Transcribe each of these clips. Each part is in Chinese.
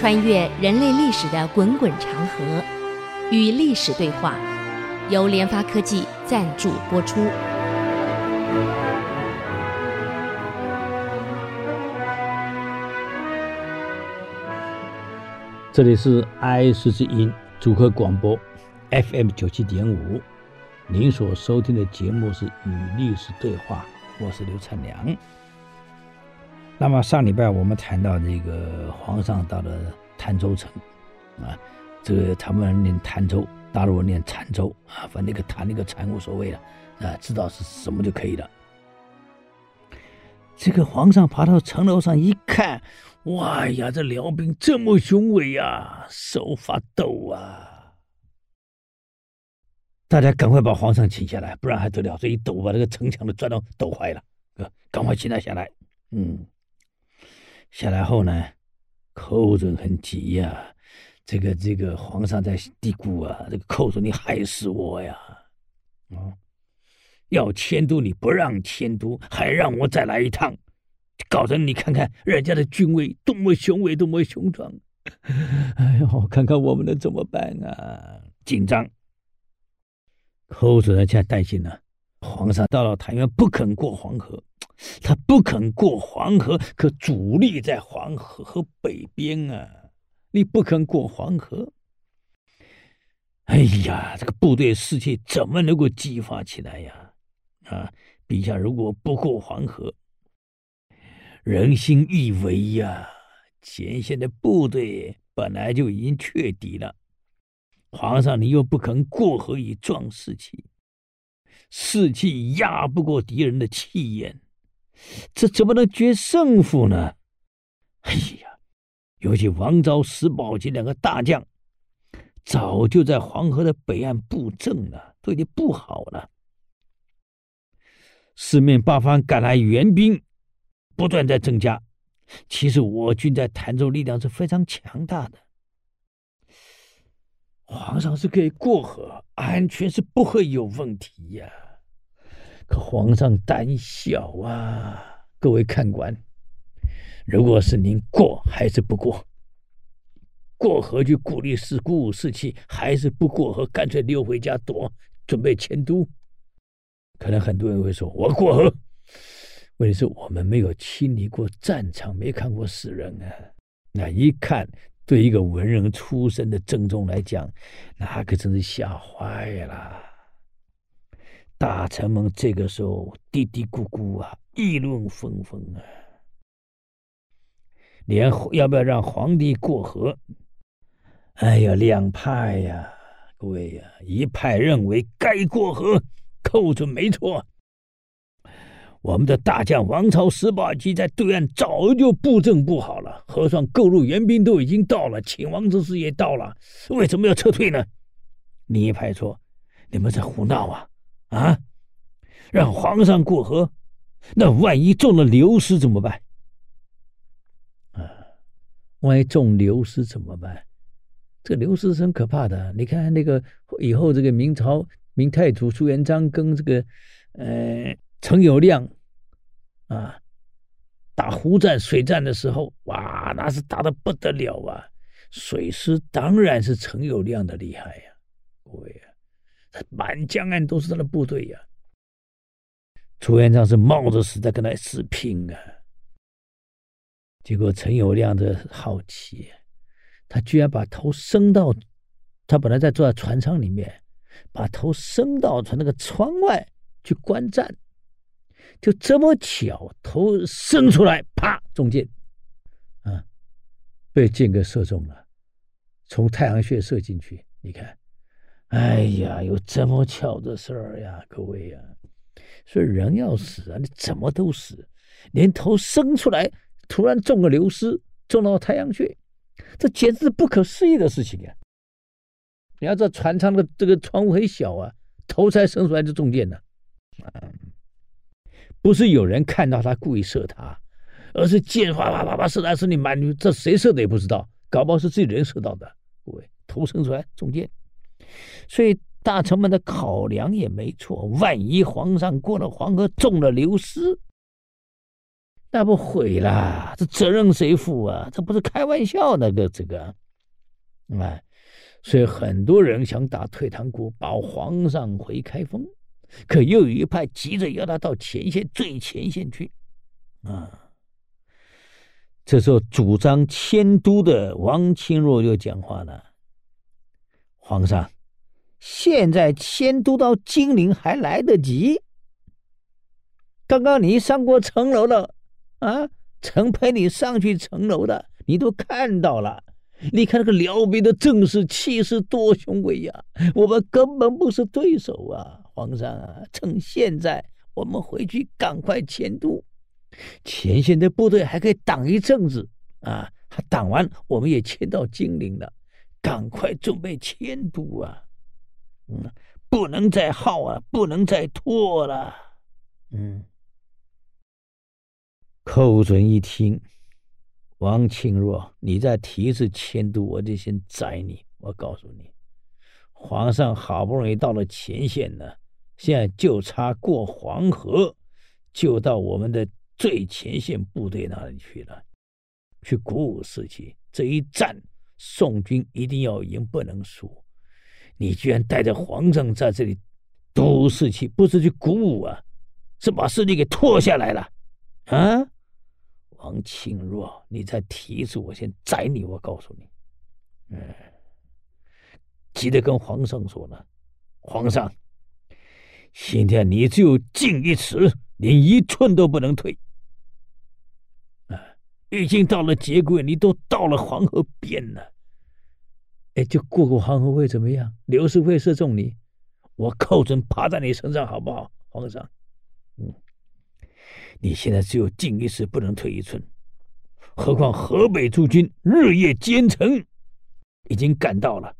穿越人类历史的滚滚长河，与历史对话，由联发科技赞助播出。这里是 IC 之音组合广播 FM 九七点五，您所收听的节目是《与历史对话》，我是刘灿良。那么上礼拜我们谈到这个皇上到了潭州城，啊，这个他们念潭州，大陆念禅州啊，反正那个潭那个禅无所谓了，啊，知道是什么就可以了。这个皇上爬到城楼上一看，哇呀，这辽兵这么雄伟啊，手发抖啊！大家赶快把皇上请下来，不然还得了，这一抖把这个城墙都钻到抖坏了，哥赶快请他下来，嗯。下来后呢，寇准很急呀、这个这个皇上在嘀咕啊，这个寇准你害死我呀，啊，要迁都你不让迁都，还让我再来一趟，搞得你看看人家的军威多么雄伟，多么雄壮，哎呦，看看我们能怎么办啊？紧张，寇准现在担心呢，皇上到了台湾不肯过黄河。他不肯过黄河，可主力在黄河和北边啊！你不肯过黄河，哎呀，这个部队士气怎么能够激发起来呀？啊，陛下如果不过黄河，人心易为呀！前线的部队本来就已经确敌了，皇上你又不肯过河以壮士气，士气压不过敌人的气焰。这怎么能决胜负呢？哎呀，尤其王昭、石宝这两个大将，早就在黄河的北岸布阵了，都已经布好了。四面八方赶来援兵，不断在增加。其实我军在潭州力量是非常强大的，皇上是可以过河，安全是不会有问题呀。可皇上胆小啊！各位看官，如果是您过还是不过？过河去鼓励士鼓舞士气，还是不过河干脆溜回家躲，准备迁都？可能很多人会说：“我过河。”问题是我们没有亲历过战场，没看过死人啊！那一看，对一个文人出身的郑重来讲，那可真是吓坏了。大臣们这个时候嘀嘀咕咕啊，议论纷纷啊，连要不要让皇帝过河？哎呀，两派呀、各位呀、一派认为该过河，寇准没错。我们的大将王超、石宝基在对岸早就布阵布好了，河上各路援兵都已经到了，请王之师也到了，为什么要撤退呢？另一派说：“你们在胡闹啊！”啊！让皇上过河，那万一中了流失怎么办？啊！万一中流失怎么办？这个流失是很可怕的。你看那个以后，这个明朝明太祖朱元璋跟这个呃陈友谅啊打湖战、水战的时候，哇，那是打得不得了啊！水师当然是陈友谅的厉害呀，各位啊。满江岸都是他的部队呀、朱元璋是冒着死在跟他死拼啊！结果陈友谅的好奇，他居然把头伸到，他本来在坐在船舱里面，把头伸到船那个窗外去观战，就这么巧，头伸出来，啪，中箭，啊，被箭给射中了，从太阳穴射进去，你看。哎呀，有这么巧的事儿呀，各位呀！所以人要死啊，你怎么都死，连头伸出来，突然中个流失，中到太阳穴，这简直不可思议的事情呀！你要知道，船舱的这个窗户很小啊，头才伸出来就中箭了，啊，不是有人看到他故意射他，而是箭啪啪啪啪射来射你满，这谁射的也不知道，搞不好是自己人射到的，各位，头伸出来中箭。所以大臣们的考量也没错，万一皇上过了黄河中了流失，那不毁了？这责任谁负啊？这不是开玩笑那个这个，啊，所以很多人想打退堂鼓，保皇上回开封，可又有一派急着要他到前线最前线去，啊，这时候主张迁都的王钦若又讲话了：“皇上，现在迁都到金陵还来得及。刚刚你上过城楼了。”啊，曾陪你上去城楼的，你都看到了。你看那个辽兵的阵势气势多雄伟呀，我们根本不是对手啊！皇上啊，趁现在我们回去赶快迁都，前线的部队还可以挡一阵子啊。他挡完，我们也迁到金陵了，赶快准备迁都啊！嗯，不能再耗啊，不能再拖了。嗯。寇准一听，王钦若，你再提一次迁都，我就先宰你！我告诉你，皇上好不容易到了前线呢，现在就差过黄河，就到我们的最前线部队那里去了，去鼓舞士气。这一战，宋军一定要赢，不能输。你居然带着皇上在这里鼓舞士气，不是去鼓舞啊，是把势力给拖下来了啊！王钦若，你再提一次，我先宰你！我告诉你，嗯，急得跟皇上说呢，皇上，现在你只有进一尺，连一寸都不能退。啊，已经到了节骨眼，你都到了黄河边了，就过过黄河会怎么样？刘师会射中你，我寇准趴在你身上，好不好？皇上，嗯。你现在只有进一尺，不能退一寸。何况河北诸军日夜兼程，已经赶到了，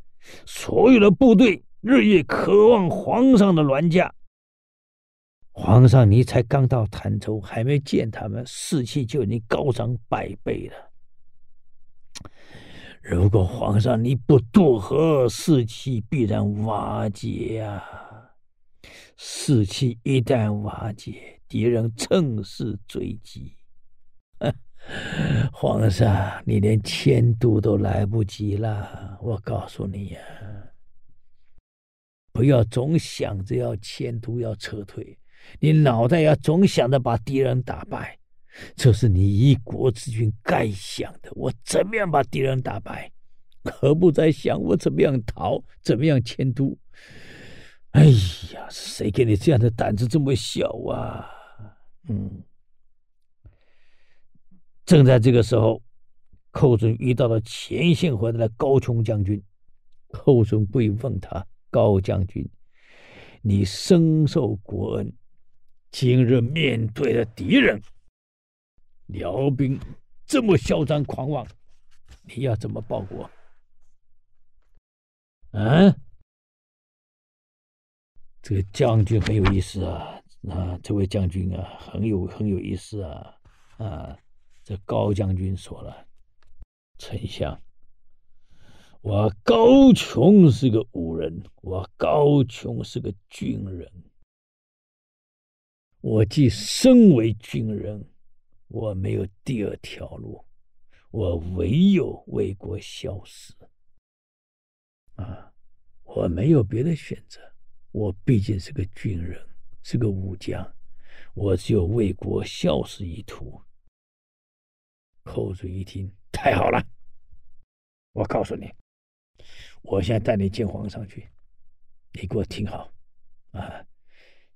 所有的部队日夜渴望皇上的銮驾。皇上，你才刚到潭州，还没见他们，士气就已经高涨百倍了。如果皇上你不渡河，士气必然瓦解呀、啊！士气一旦瓦解，敌人趁势追击，皇上，你连迁都都来不及了。我告诉你呀，不要总想着要迁都、要撤退，你脑袋要总想着把敌人打败，这是你一国之君该想的。我怎么样把敌人打败，何不在想我怎么样逃、怎么样迁都？哎呀，谁给你这样的胆子这么小啊？嗯，正在这个时候，寇准遇到了前线回来的高琼将军。寇准跪问他：“高将军，你深受国恩，今日面对了敌人，辽兵这么嚣张狂妄，你要怎么报国？”啊，这个将军很有意思啊。啊，这位将军啊，很有很有意思啊！啊，这高将军说了：“丞相，我高琼是个武人，我高琼是个军人。我既身为军人，我没有第二条路，我唯有为国效死。啊，我没有别的选择，我毕竟是个军人。”是个武将，我只有为国效死一途。寇准一听，太好了！我告诉你，我现在带你见皇上去，你给我听好啊！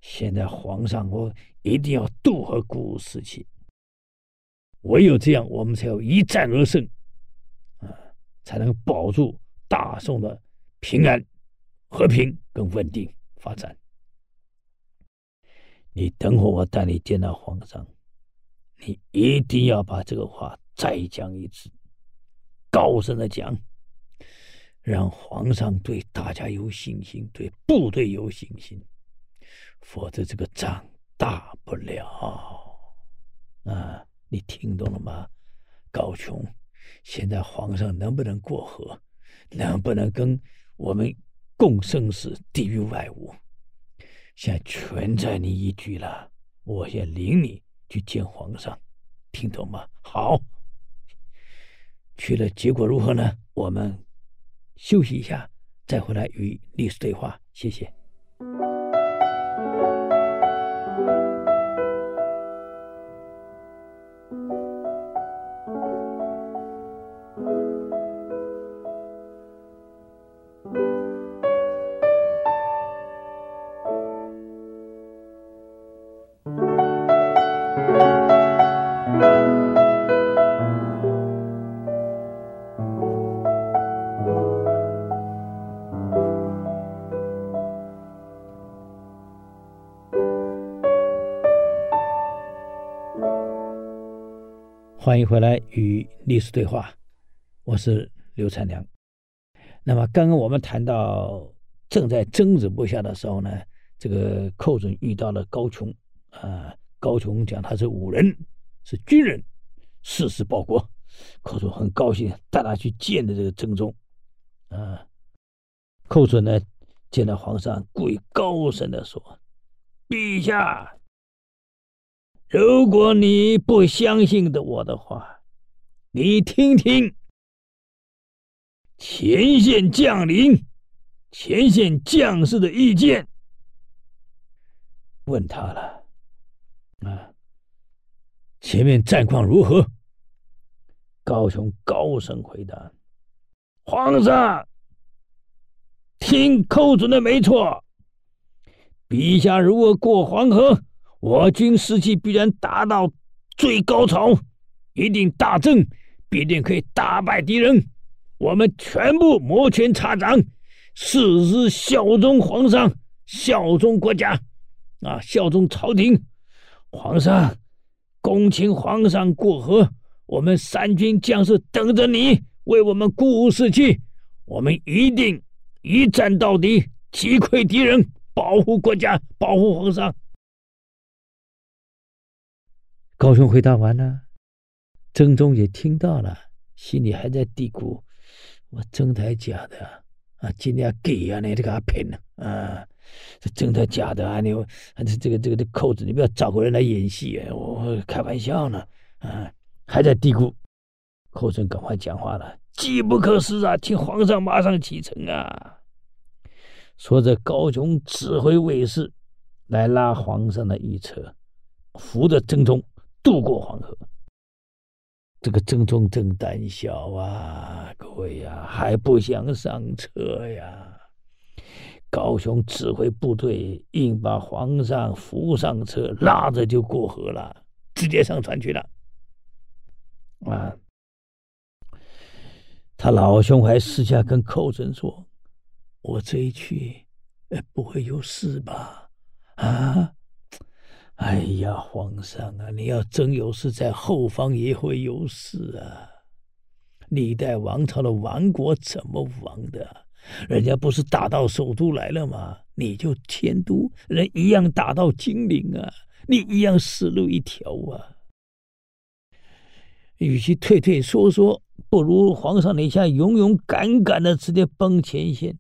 现在皇上，我一定要渡河鼓舞士气，唯有这样，我们才有一战而胜啊，才能保住大宋的平安、和平跟稳定发展。你等会，我带你见到皇上，你一定要把这个话再讲一次，高声的讲，让皇上对大家有信心，对部队有信心，否则这个仗打不了。啊，你听懂了吗？高琼，现在皇上能不能过河？能不能跟我们共生死，抵御外侮？现在全在你一句了，我先领你去见皇上，听懂吗？好，去了结果如何呢？我们休息一下，再回来与历史对话。谢谢。欢迎回来与历史对话，我是刘灿良。那么刚刚我们谈到正在争执不下的时候呢，这个寇准遇到了高琼啊，高琼讲他是武人，是军人，誓死报国。寇准很高兴，带他去见的这个曾宗啊。寇准呢见到皇上，故意高声的说：“陛下。”如果你不相信的我的话，你听听前线将领、前线将士的意见。问他了，啊，前面战况如何？高雄高声回答：“皇上，听寇准的没错。陛下如果过黄河。”我军士气必然达到最高潮，一定大胜，必定可以打败敌人。我们全部摩拳擦掌，誓死效忠皇上，效忠国家，啊，效忠朝廷。皇上，恭请皇上过河，我们三军将士等着你为我们鼓舞士气。我们一定一战到底，击溃敌人，保护国家，保护皇上。高雄回答完了，曾宗也听到了，心里还在嘀咕：“我真的假的啊？今天给啊，你这个阿骗呢？啊，这真的假的啊？你这这个这个这寇准，你不要找个人来演戏啊！我开玩笑呢啊！还在嘀咕。寇准赶快讲话了：机不可失啊，请皇上马上启程啊！说着，高雄指挥卫士来拉皇上的御车，扶着曾宗。渡过黄河，这个郑重真胆小啊！各位呀、还不想上车呀？高雄指挥部队硬把皇上扶上车，拉着就过河了，直接上船去了。啊！他老兄还私下跟寇准说：“我这一去，呃不会有事吧？”啊！哎呀，皇上啊，你要真有事，在后方也会有事啊！历代王朝的亡国怎么亡的？人家不是打到首都来了吗？你就迁都，人一样打到金陵啊，你一样死路一条啊！与其退退缩缩，不如皇上你下勇勇敢敢的直接奔前线。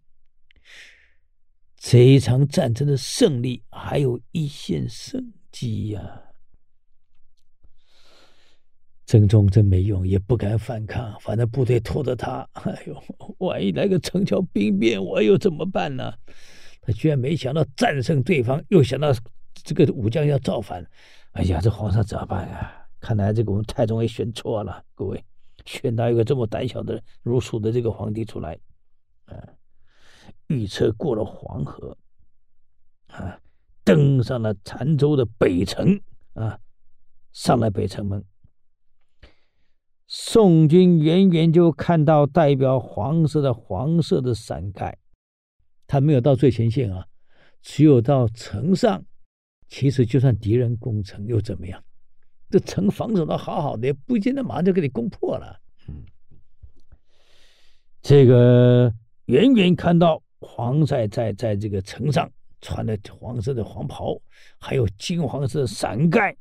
这一场战争的胜利还有一线生。急呀、啊！曾宗真没用，也不敢反抗。反正部队拖着他，哎呦，万一来个城桥兵变，我又怎么办呢？他居然没想到战胜对方，又想到这个武将要造反。哎呀，这皇上咋办啊？看来这个我们太宗也选错了。各位，选到一个这么胆小的如鼠的这个皇帝出来，啊，御车过了黄河，啊。登上了澶州的北城啊，上了北城门。宋军远远就看到代表黄色的黄色的伞盖，他没有到最前线啊，只有到城上。其实就算敌人攻城又怎么样？这城防守的好好的，也不见得马上就给你攻破了。嗯，这个远远看到黄赛在在这个城上。穿的黄色的黄袍，还有金黄色的伞盖，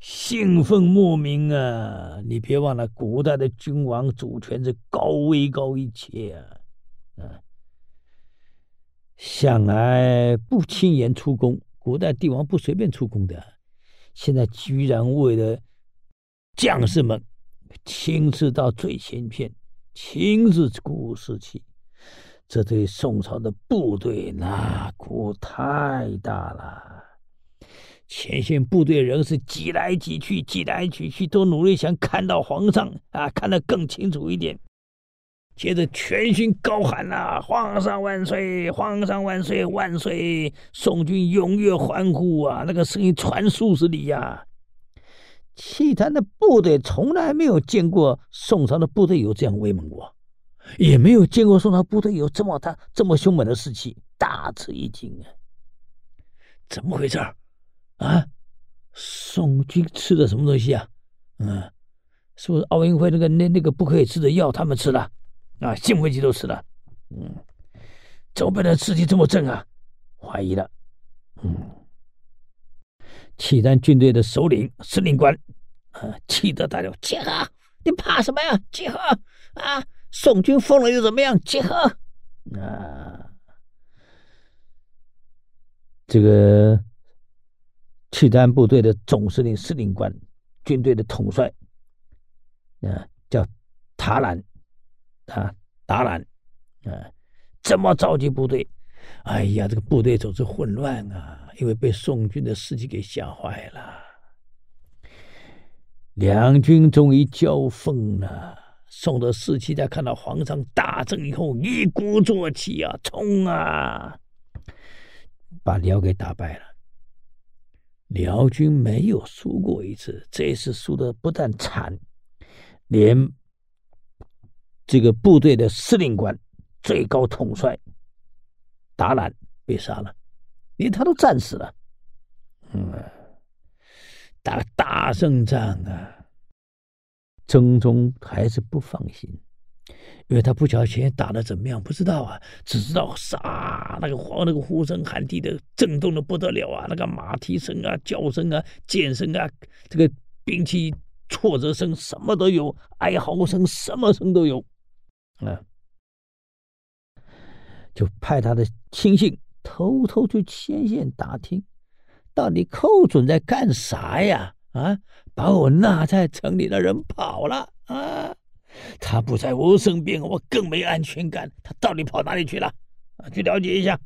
兴奋莫名啊！你别忘了，古代的君王主权是高位高一切啊！啊，向来不轻言出宫，古代帝王不随便出宫的，现在居然为了将士们亲自到最前线，亲自鼓舞士气，这对宋朝的部队那苦太大了。前线部队人是挤来挤去，挤来挤去，都努力想看到皇上啊，看得更清楚一点。接着全军高喊呐、：“皇上万岁！皇上万岁！万岁！”宋军踊跃欢呼啊，那个声音传数十里呀。契丹的部队从来没有见过宋朝的部队有这样威猛过，也没有见过宋朝部队有这么大、这么凶猛的士气，大吃一惊啊！怎么回事？啊，宋军吃的什么东西啊？嗯，是不是奥运会那个那那个不可以吃的药他们吃了？啊，兴奋剂都吃了。嗯，怎么变得士气这么正啊？怀疑了。嗯，契丹军队的首领司令官啊，气得大叫：“集合！你怕什么呀？集合！啊，宋军疯了又怎么样？结合！啊，这个。”契丹部队的总司令、司令官，军队的统帅，啊，叫塔兰，啊，达兰，啊，怎么召集部队？哎呀，这个部队总是混乱啊，因为被宋军的士气给吓坏了。两军终于交锋了，宋的士气在看到皇上大胜以后，一鼓作气啊，冲啊，把辽给打败了。辽军没有输过一次，这一次输的不但惨，连这个部队的司令官、最高统帅达兰被杀了，连他都战死了。嗯，打了大胜仗啊，征宗还是不放心。因为他不晓得前面打的怎么样，不知道啊，只知道杀那个黄那个呼声喊地的震动的不得了啊，那个马蹄声啊、叫声啊、剑声啊，这个兵器挫折声什么都有，哀嚎声什么声都有，啊，就派他的亲信偷偷去前线打听，到底寇准在干啥呀？啊，把我纳在城里的人跑了啊！他不在我身边，我更没安全感。他到底跑哪里去了？去了解一下，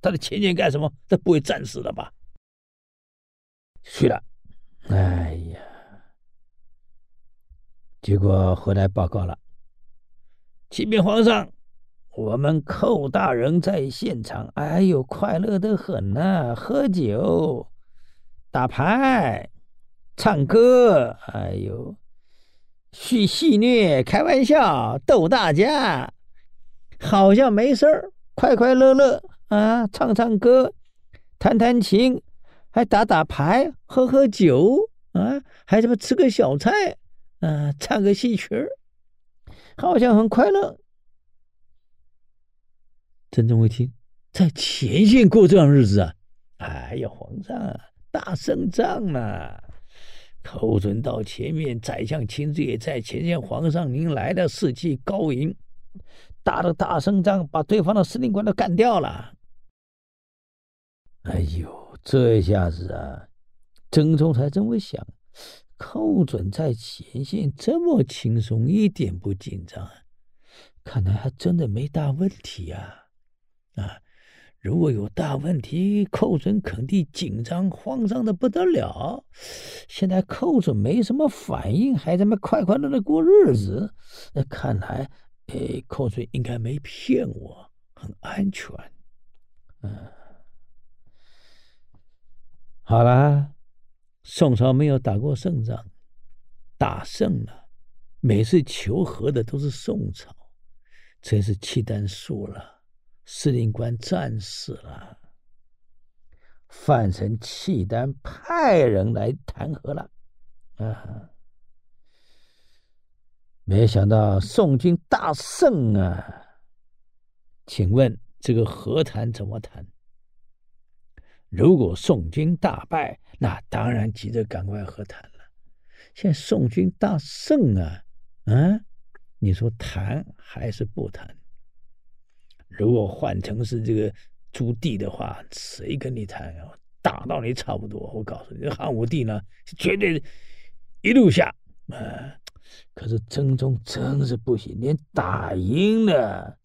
他的前线干什么？他不会战死了吧？去了，哎呀，结果回来报告了，启禀皇上，我们寇大人在现场，哎呦，快乐的很呐，喝酒、打牌、唱歌，哎呦。去戏谑、开玩笑、逗大家，好像没事儿，快快乐乐啊，唱唱歌、弹弹琴，还打打牌、喝喝酒啊，还什么吃个小菜啊，唱个戏曲，好像很快乐。真正一听，在前线过这样日子啊，哎呀，皇上啊大胜仗了。寇准到前面，宰相亲自也在前线。皇上您来的士气高扬，打了大胜仗，把对方的司令官都干掉了。哎呦，这下子啊，真宗才这么想，寇准在前线这么轻松，一点不紧张，看来还真的没大问题呀，啊。啊如果有大问题，寇准肯定紧张慌张的不得了。现在寇准没什么反应，还在那快快乐乐过日子。那看来，哎，寇准应该没骗我，很安全。嗯，好啦，宋朝没有打过胜仗，打胜了，每次求和的都是宋朝，真是契丹输了。司令官战死了，范成契丹派人来谈和了，啊，没想到宋军大胜啊！请问这个和谈怎么谈？如果宋军大败，那当然急着赶快和谈了。现在宋军大胜啊，啊，你说谈还是不谈？如果换成是这个朱棣的话，谁跟你谈啊？打到你差不多。我告诉你，汉武帝呢，绝对一路下啊、可是曾宗真是不行，连打赢了，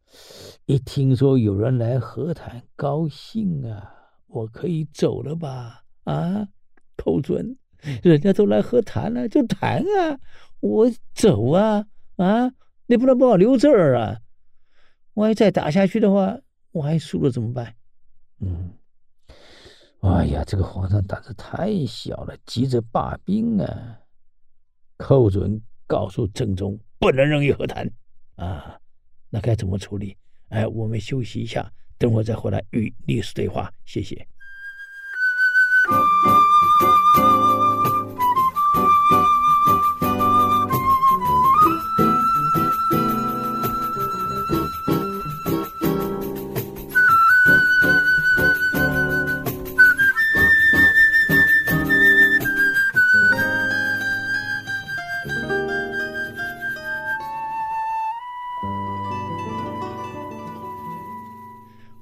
一听说有人来和谈，高兴啊，我可以走了吧？啊，寇准，人家都来和谈了，就谈啊，我走啊啊，你不能把我留这儿啊！万一再打下去的话，我还输了怎么办？嗯，哎呀，这个皇上胆子太小了，急着罢兵啊！寇准告诉正宗，不能任意和谈啊，那该怎么处理？哎，我们休息一下，等会再回来与历史对话。谢谢。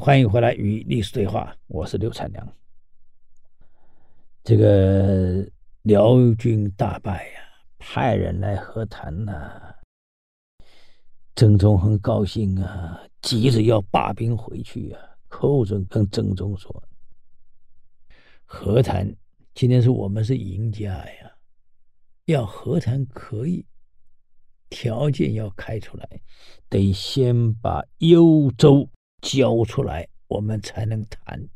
欢迎回来与历史对话，我是刘灿梁。这个辽军大败呀，派人来和谈呐。曾宗很高兴啊，急着要罢兵回去啊。寇准跟郑宗说：“和谈，今天是我们是赢家呀，要和谈可以，条件要开出来，得先把幽州。”交出来，我们才能谈。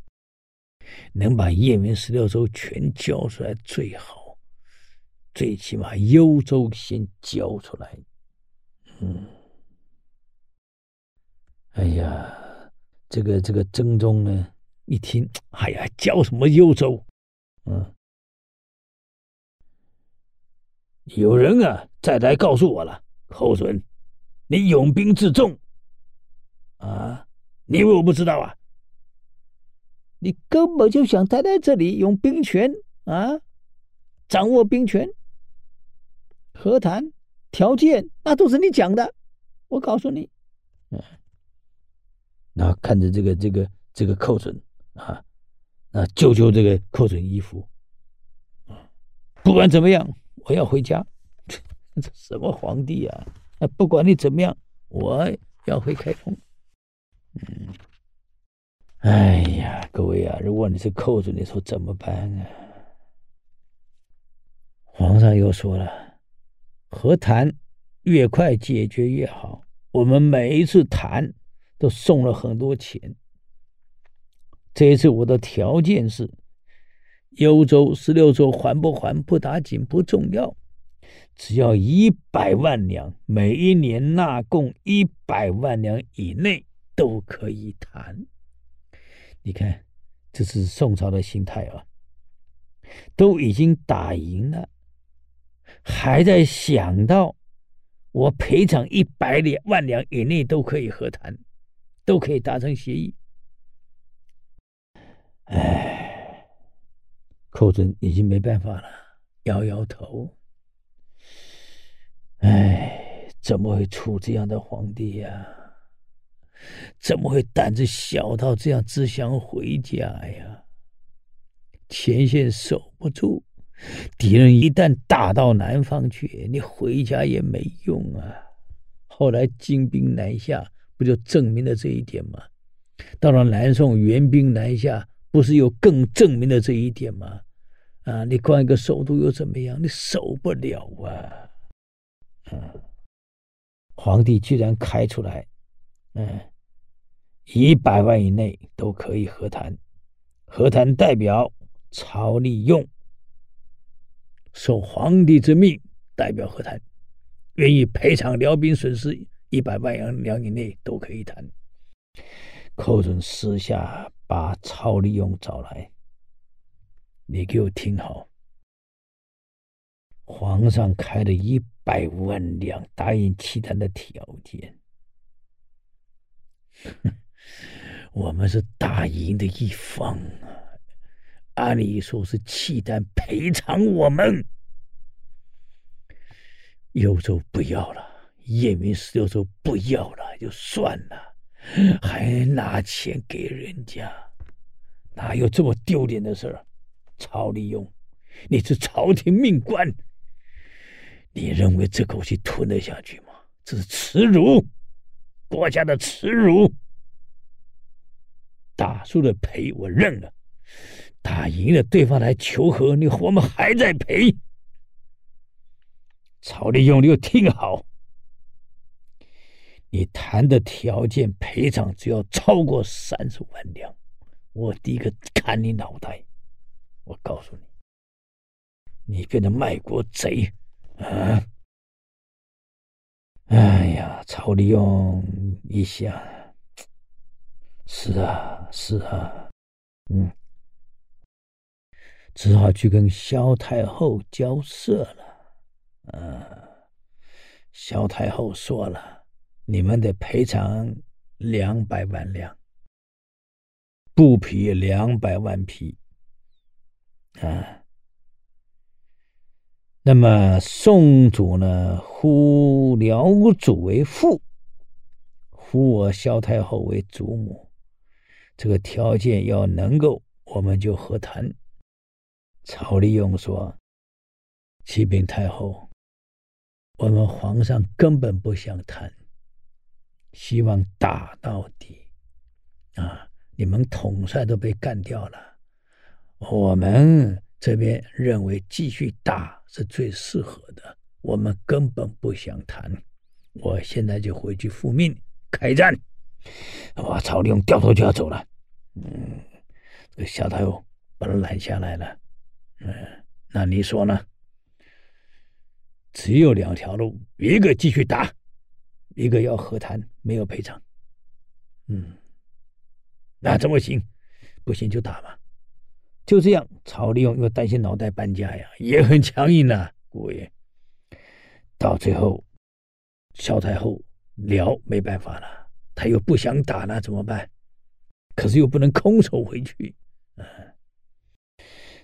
能把燕云十六州全交出来最好，最起码幽州先交出来。嗯，哎呀，这个这个曾宗呢，一听，哎呀，交什么幽州？嗯，有人啊，再来告诉我了，寇准，你勇兵自重啊。你以为我不知道啊？你根本就想待在这里，用兵权啊，掌握兵权，和谈条件那都是你讲的。我告诉你，嗯，然后看着这个这个这个寇准啊，啊，揪揪这个寇准衣服，不管怎么样，我要回家。这什么皇帝啊？啊，不管你怎么样，我要回开封。嗯，哎呀，各位啊，如果你是寇准，你说怎么办啊？皇上又说了，和谈越快解决越好。我们每一次谈都送了很多钱。这一次我的条件是，幽州十六州还不还不打紧，不重要，只要一百万两，每一年纳贡一百万两以内。都可以谈，你看，这是宋朝的心态啊，都已经打赢了，还在想到我赔偿一百两万两以内都可以和谈，都可以达成协议。哎，寇准已经没办法了，摇摇头。哎，怎么会出这样的皇帝呀、怎么会胆子小到这样，只想回家呀？前线守不住，敌人一旦打到南方去，你回家也没用啊。后来金兵南下，不就证明了这一点吗？到了南宋援兵南下，不是又更证明了这一点吗？啊，你关一个首都又怎么样？你守不了啊！嗯，皇帝居然开出来。嗯，一百万以内都可以和谈，和谈代表曹利用受皇帝之命代表和谈，愿意赔偿辽兵损失一百万两两以内都可以谈。寇准私下把曹利用找来，你给我听好，皇上开了一百万两答应契谈的条件。我们是打赢的一方啊，按理说是契丹赔偿我们，幽州不要了，燕云十六州不要了，就算了，还拿钱给人家，哪有这么丢脸的事儿？曹利用，你是朝廷命官，你认为这口气吞得下去吗？这是耻辱，国家的耻辱。打输了赔，我认了；打赢了，对方来求和，你我们还在赔。曹利用，你又听好，你谈的条件赔偿只要超过三十万两，我第一个砍你脑袋。我告诉你，你变成卖国贼啊！哎呀，曹利用一想，是啊，是啊，嗯，只好去跟萧太后交涉了。嗯，萧太后说了，你们得赔偿两百万两，布匹两百万匹。啊，那么宋祖呢，呼辽祖为父，呼我萧太后为祖母，这个条件要能够，我们就和谈。曹利用说：“启禀太后，我们皇上根本不想谈，希望打到底。啊，你们统帅都被干掉了。”我们这边认为继续打是最适合的，我们根本不想谈。我现在就回去复命开战。哇！曹利用掉头就要走了。嗯，这个小太后把他拦下来了。嗯，那你说呢？只有两条路，一个继续打，一个要和谈，没有赔偿。嗯，那怎么行？不行就打吧。就这样，曹利用又担心脑袋搬家呀，也很强硬呐，姑爷。到最后，萧太后辽没办法了，他又不想打了，怎么办？可是又不能空手回去，嗯。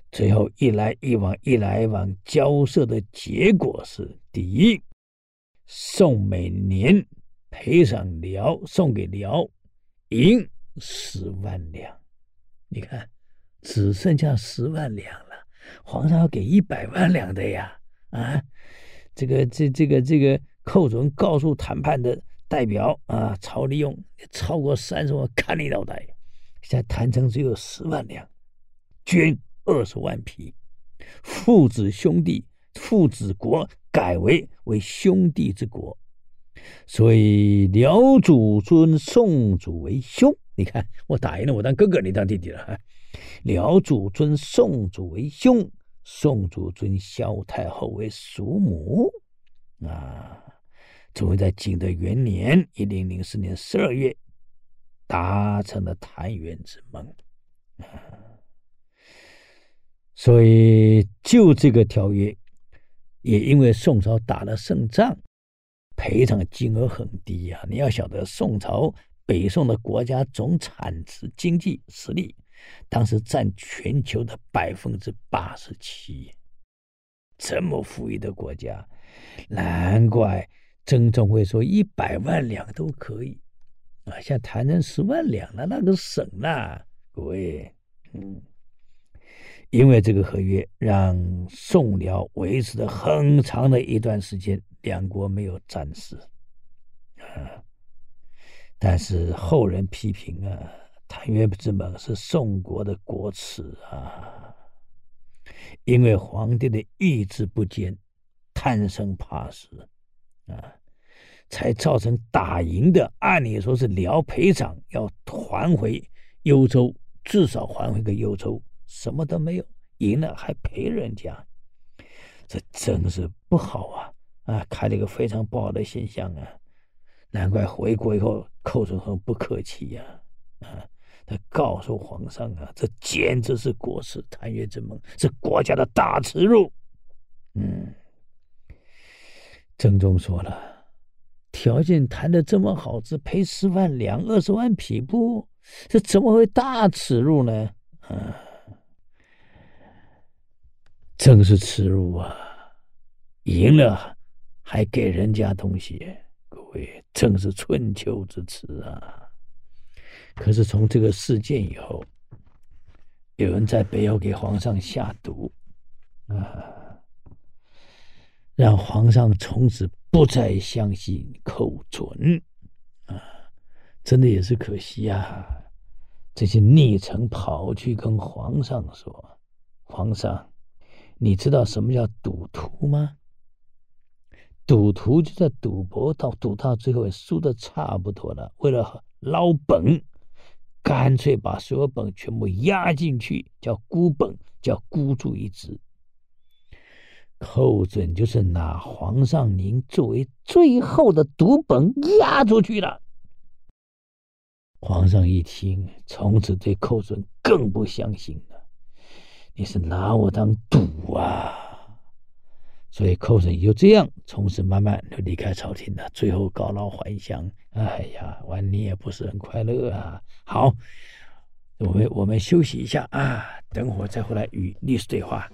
最后一来一往，一来一往交涉的结果是：第一，宋每年赔偿辽，送给辽银十万两，你看。只剩下十万两了，皇上要给一百万两的呀！啊，这个这这个这个寇准告诉谈判的代表啊，曹利用超过三十万，砍你脑袋！现在谈成只有十万两，捐二十万匹，父子兄弟父子国改为为兄弟之国，所以辽主尊宋主为兄。你看我打赢了，我当哥哥，你当弟弟了。辽主尊宋主为兄，宋主尊萧太后为叔母，啊，终于在景德元年（一零零四年十二月）达成了澶渊之盟。啊，所以就这个条约，也因为宋朝打了胜仗，赔偿金额很低呀，你要晓得，宋朝北宋的国家总产值经济实力。当时占全球的百分之八十七，这么富裕的国家，难怪曾仲会说一百万两都可以啊！像谈成十万两了，那个省了，各位，嗯，因为这个合约让宋辽维持了很长的一段时间，两国没有战事啊，但是后人批评啊。澶渊之盟是宋国的国耻啊！因为皇帝的意志不坚、贪生怕死啊，才造成打赢的，按理说是辽赔偿要还回幽州，至少还回个幽州，什么都没有，赢了还赔人家，这真是不好啊！啊，开了一个非常不好的现象啊！难怪回国以后寇准很不客气呀，啊他告诉皇上啊，这简直是国耻，澶渊之盟是国家的大耻辱。嗯，郑宗说了，条件谈的这么好，只赔十万两，二十万匹布，这怎么会大耻辱呢？啊，真是耻辱啊！赢了还给人家东西，各位，真是春秋之耻啊！可是从这个事件以后，有人在背后给皇上下毒啊，让皇上从此不再相信寇准啊，真的也是可惜啊！这些逆臣跑去跟皇上说：“皇上，你知道什么叫赌徒吗？”赌徒就在赌博，到赌到最后输的差不多了，为了捞本，干脆把所有本全部押进去，叫孤本，叫孤注一掷。寇准就是拿皇上您作为最后的赌本押出去了。皇上一听，从此对寇准更不相信了。你是拿我当赌啊！所以寇准就这样，从此慢慢就离开朝廷了，最后告老还乡。哎呀，晚年也不是很快乐啊。好，我们我们休息一下啊，等会儿再回来与历史对话。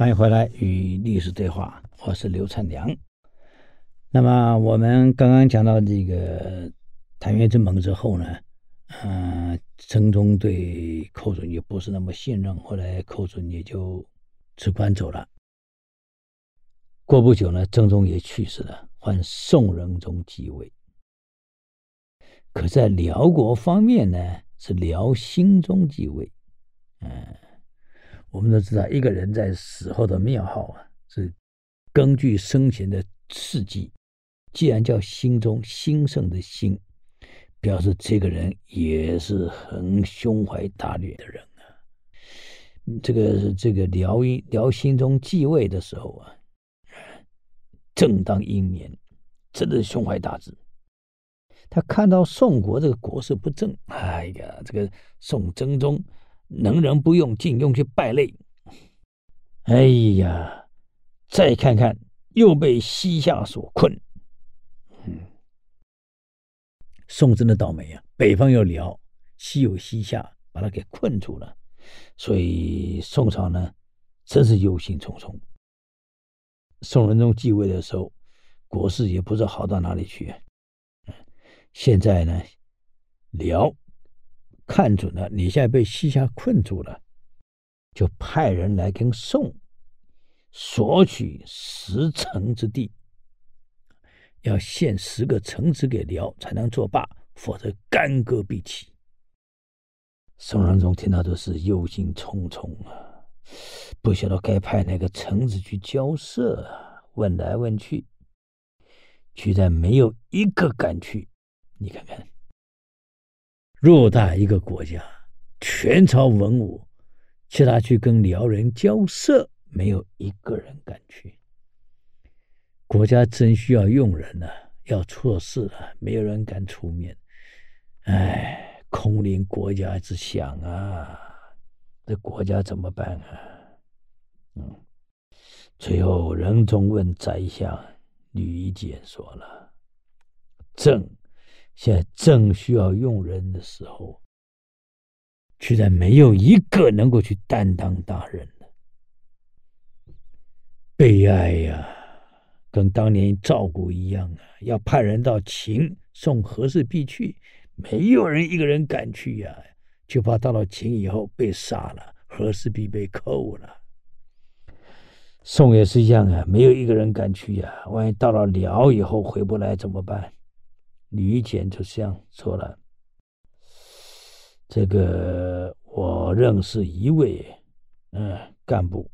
欢迎回来与历史对话，我是刘灿良。那么我们刚刚讲到这个澶渊之盟之后呢，嗯、呃，曾宗对寇准也不是那么信任，后来寇准也就辞官走了。过不久呢，曾宗也去世了，换宋仁宗继位。可在辽国方面呢，是辽兴宗继位，嗯。我们都知道，一个人在死后的庙号啊，是根据生前的事迹。既然叫心中，兴盛的兴，表示这个人也是很胸怀大略的人啊。这个这个辽一辽兴宗继位的时候啊，正当英年，真的是胸怀大志。他看到宋国这个国势不正，哎呀，这个宋真宗。能人不用，尽用去败类。哎呀，再看看，又被西夏所困。嗯，宋真的倒霉啊！北方有辽，西有西夏，把他给困住了。所以宋朝呢，真是忧心忡忡。宋仁宗继位的时候，国势也不知道好到哪里去。现在呢，辽。看准了，你现在被西夏困住了，就派人来跟宋索取十城之地，要献十个城池给辽才能作罢，否则干戈必起。宋仁宗听到这事忧心忡忡啊，不晓得该派哪个臣子去交涉啊，问来问去，居然没有一个敢去。你看看。偌大一个国家，全朝文武，叫他去跟辽人交涉，没有一个人敢去。国家真需要用人了，要出事了，没有人敢出面。哎，空临国家之想啊，这国家怎么办啊？嗯，最后仁宗问宰相吕夷简说了：“朕。”现在正需要用人的时候，居然没有一个能够去担当大任的，悲哀呀！跟当年赵国一样啊，要派人到秦送和氏璧去，没有人一个人敢去呀，就怕到了秦以后被杀了，和氏璧被扣了。宋也是一样啊，没有一个人敢去呀，万一到了辽以后回不来怎么办？吕夷简就这样说了：“这个我认识一位，嗯，干部，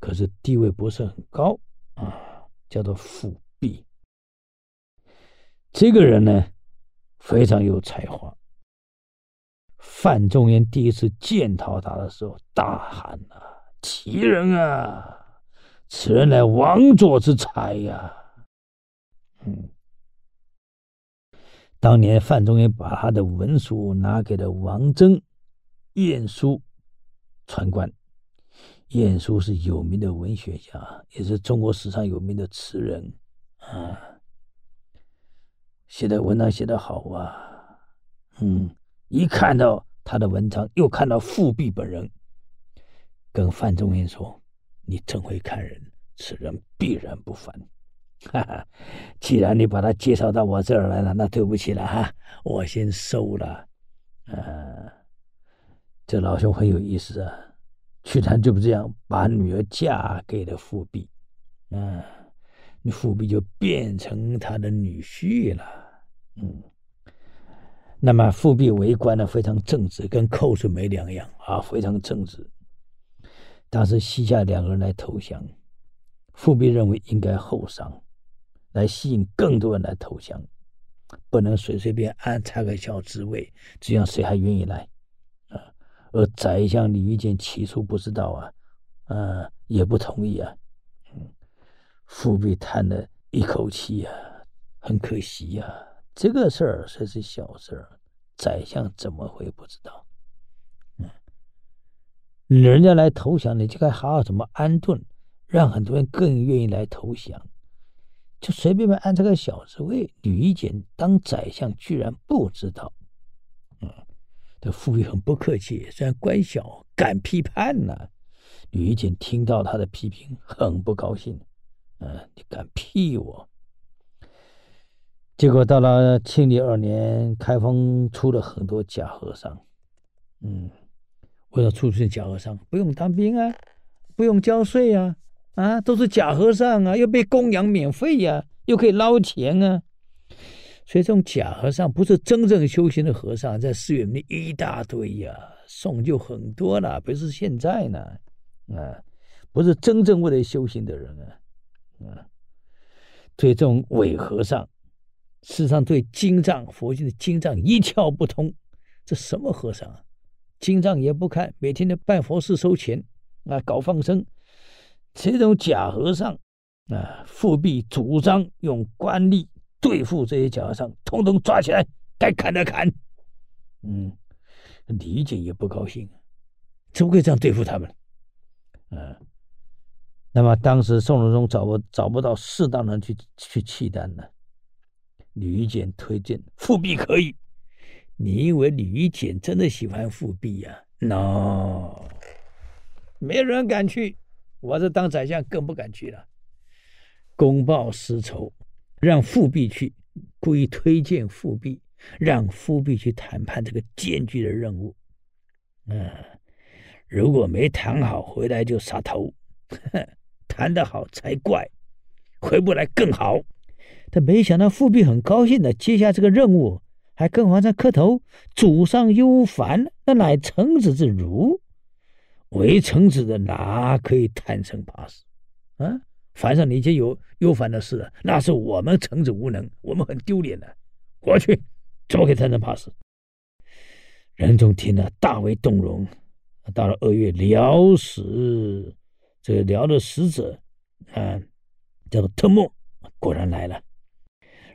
可是地位不是很高啊，叫做富弼。这个人呢，非常有才华。范仲淹第一次见到他的时候，大喊啊：‘奇人啊！此人乃王佐之才呀、！’嗯。”当年范仲淹把他的文书拿给了王征晏殊传官，晏殊是有名的文学家，也是中国史上有名的词人啊，写的文章写得好啊，嗯，一看到他的文章，又看到富弼本人，跟范仲淹说：“你真会看人，此人必然不凡。”哈哈，既然你把他介绍到我这儿来了，那对不起了哈，我先收了。啊，这老兄很有意思啊，居然就这样把女儿嫁给了富弼，啊，你富弼就变成他的女婿了。嗯，那么富弼为官呢，非常正直，跟寇准没两样啊，非常正直。当时西夏两个人来投降，富弼认为应该厚赏。来吸引更多人来投降，不能随随便安插个小职位，这样谁还愿意来？啊！而宰相李玉建起初不知道啊，啊，也不同意啊。嗯，富弼叹了一口气呀，很可惜呀，这个事儿虽是小事儿，宰相怎么会不知道？嗯，人家来投降，你就该好好怎么安顿，让很多人更愿意来投降。就随便便安这个小职位，吕夷简当宰相居然不知道，嗯，这富弼很不客气，虽然官小，敢批判呐、啊。吕夷简听到他的批评，很不高兴，嗯，你敢批我？结果到了庆历二年，开封出了很多假和尚，嗯，为了出去假和尚，不用当兵啊，不用交税啊。啊，都是假和尚啊，又被供养免费呀、又可以捞钱啊，所以这种假和尚不是真正修行的和尚，在寺院里一大堆呀、啊，送就很多了，不是现在呢，啊，不是真正为了修行的人啊，啊，对这种伪和尚，事实上对经藏佛经的经藏一窍不通，这什么和尚啊？经藏也不看，每天的办佛事收钱啊，搞放生。这种假和尚啊，复辟主张用官吏对付这些假和尚，统统抓起来，该砍的砍。嗯，李简也不高兴，怎么可以这样对付他们？啊，那么当时宋仁宗找不找不到适当人去去契丹呢？李简推荐复辟可以。你以为李简真的喜欢复辟呀？No，没人敢去。我这当宰相更不敢去了，公报私仇，让富弼去，故意推荐富弼，让富弼去谈判这个艰巨的任务。嗯，如果没谈好，回来就杀头；呵 呵谈得好才怪，回不来更好。但没想到富弼很高兴的接下这个任务，还跟皇上磕头：“祖上忧烦，那乃臣子之儒。”为臣子的哪可以贪生怕死啊？凡上你一些有忧烦的事，那是我们臣子无能，我们很丢脸的。过去怎么可以贪生怕死？仁宗听了大为动容。到了二月，辽使这个辽的使者啊，叫做特莫，果然来了。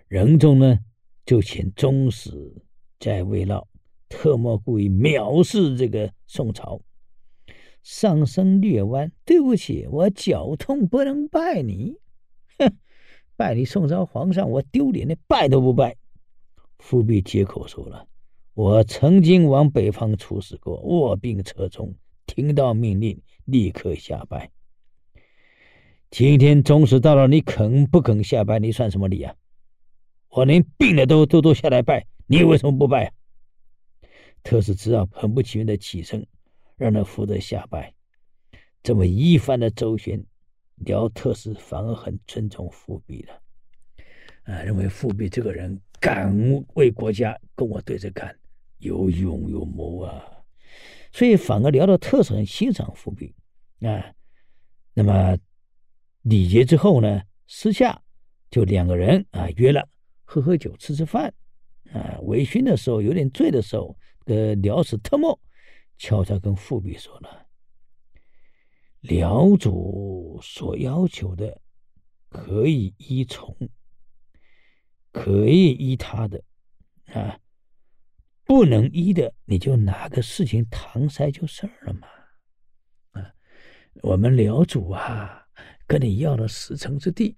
仁宗呢，就请宗室在慰劳。特莫故意藐视这个宋朝。上身略弯，对不起，我脚痛不能拜你。哼，拜你宋朝皇上，我丢脸的拜都不拜。富弼接口说了：“我曾经往北方出使过，卧病车中，听到命令立刻下拜。今天宗使到了，你肯不肯下拜？你算什么礼啊？我连病了都都都下来拜，你为什么不拜啊？”特使只好很不情愿的起身。让他扶着下拜，这么一番的周旋，辽特使反而很尊重富弼了，啊，认为富弼这个人敢为国家跟我对着干，有勇有谋啊，所以反而辽的特使很欣赏富弼啊。那么礼节之后呢，私下就两个人啊约了喝喝酒、吃吃饭啊。微醺的时候，有点醉的时候，呃，辽使特默。悄悄跟富弼说了：“辽主所要求的，可以依从，可以依他的，啊，不能依的，你就拿个事情搪塞就事儿了嘛，啊，我们辽主啊，跟你要了十城之地，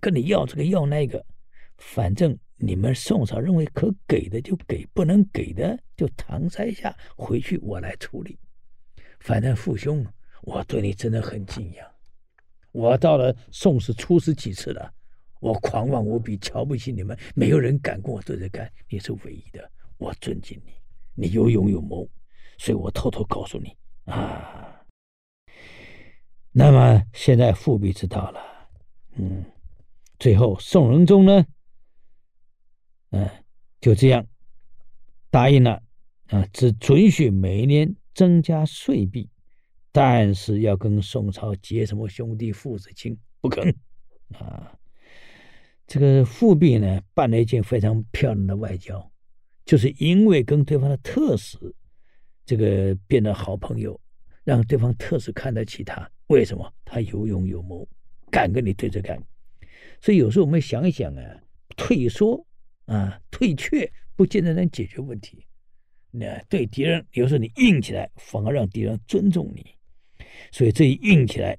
跟你要这个要那个，反正你们宋朝认为可给的就给，不能给的就搪塞一下，回去我来处理。反正父兄，我对你真的很敬仰。我到了宋时出师几次了，我狂妄无比，瞧不起你们，没有人敢跟我对着干，你是唯一的，我尊敬你，你有勇有谋，所以我偷偷告诉你啊。那么现在复辟知道了，嗯，最后宋仁宗呢，嗯，就这样答应了，啊，只准许每年增加税币。但是要跟宋朝结什么兄弟父子亲不肯啊！这个富弼呢，办了一件非常漂亮的外交，就是因为跟对方的特使这个变得好朋友，让对方特使看得起他。为什么？他有勇有谋，敢跟你对着干。所以有时候我们想一想啊，退缩啊，退却，不见得能解决问题。那对敌人，有时候你硬起来，反而让敌人尊重你。所以这一硬起来，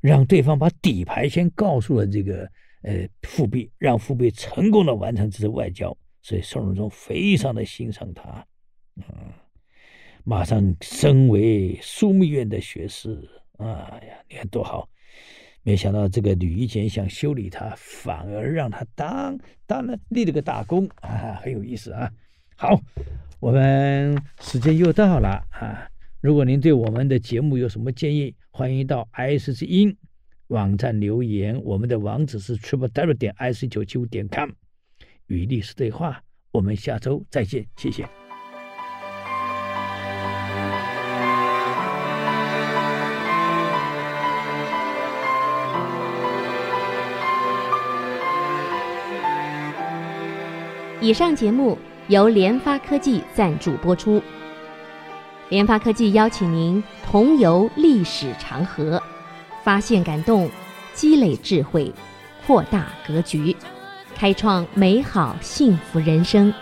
让对方把底牌先告诉了这个呃复辟，让复辟成功的完成这次外交。所以宋仁宗非常的欣赏他，啊、嗯，马上升为枢密院的学士。哎呀，你看多好！没想到这个吕夷简想修理他，反而让他当当了立了个大功啊，很有意思啊。好，我们时间又到了啊。如果您对我们的节目有什么建议，欢迎到 IC 之音网站留言。我们的网址是 triplew 点 ic 九七五点 com。与历史对话，我们下周再见，谢谢。以上节目由联发科技赞助播出。联发科技邀请您同游历史长河，发现感动，积累智慧，扩大格局，开创美好幸福人生。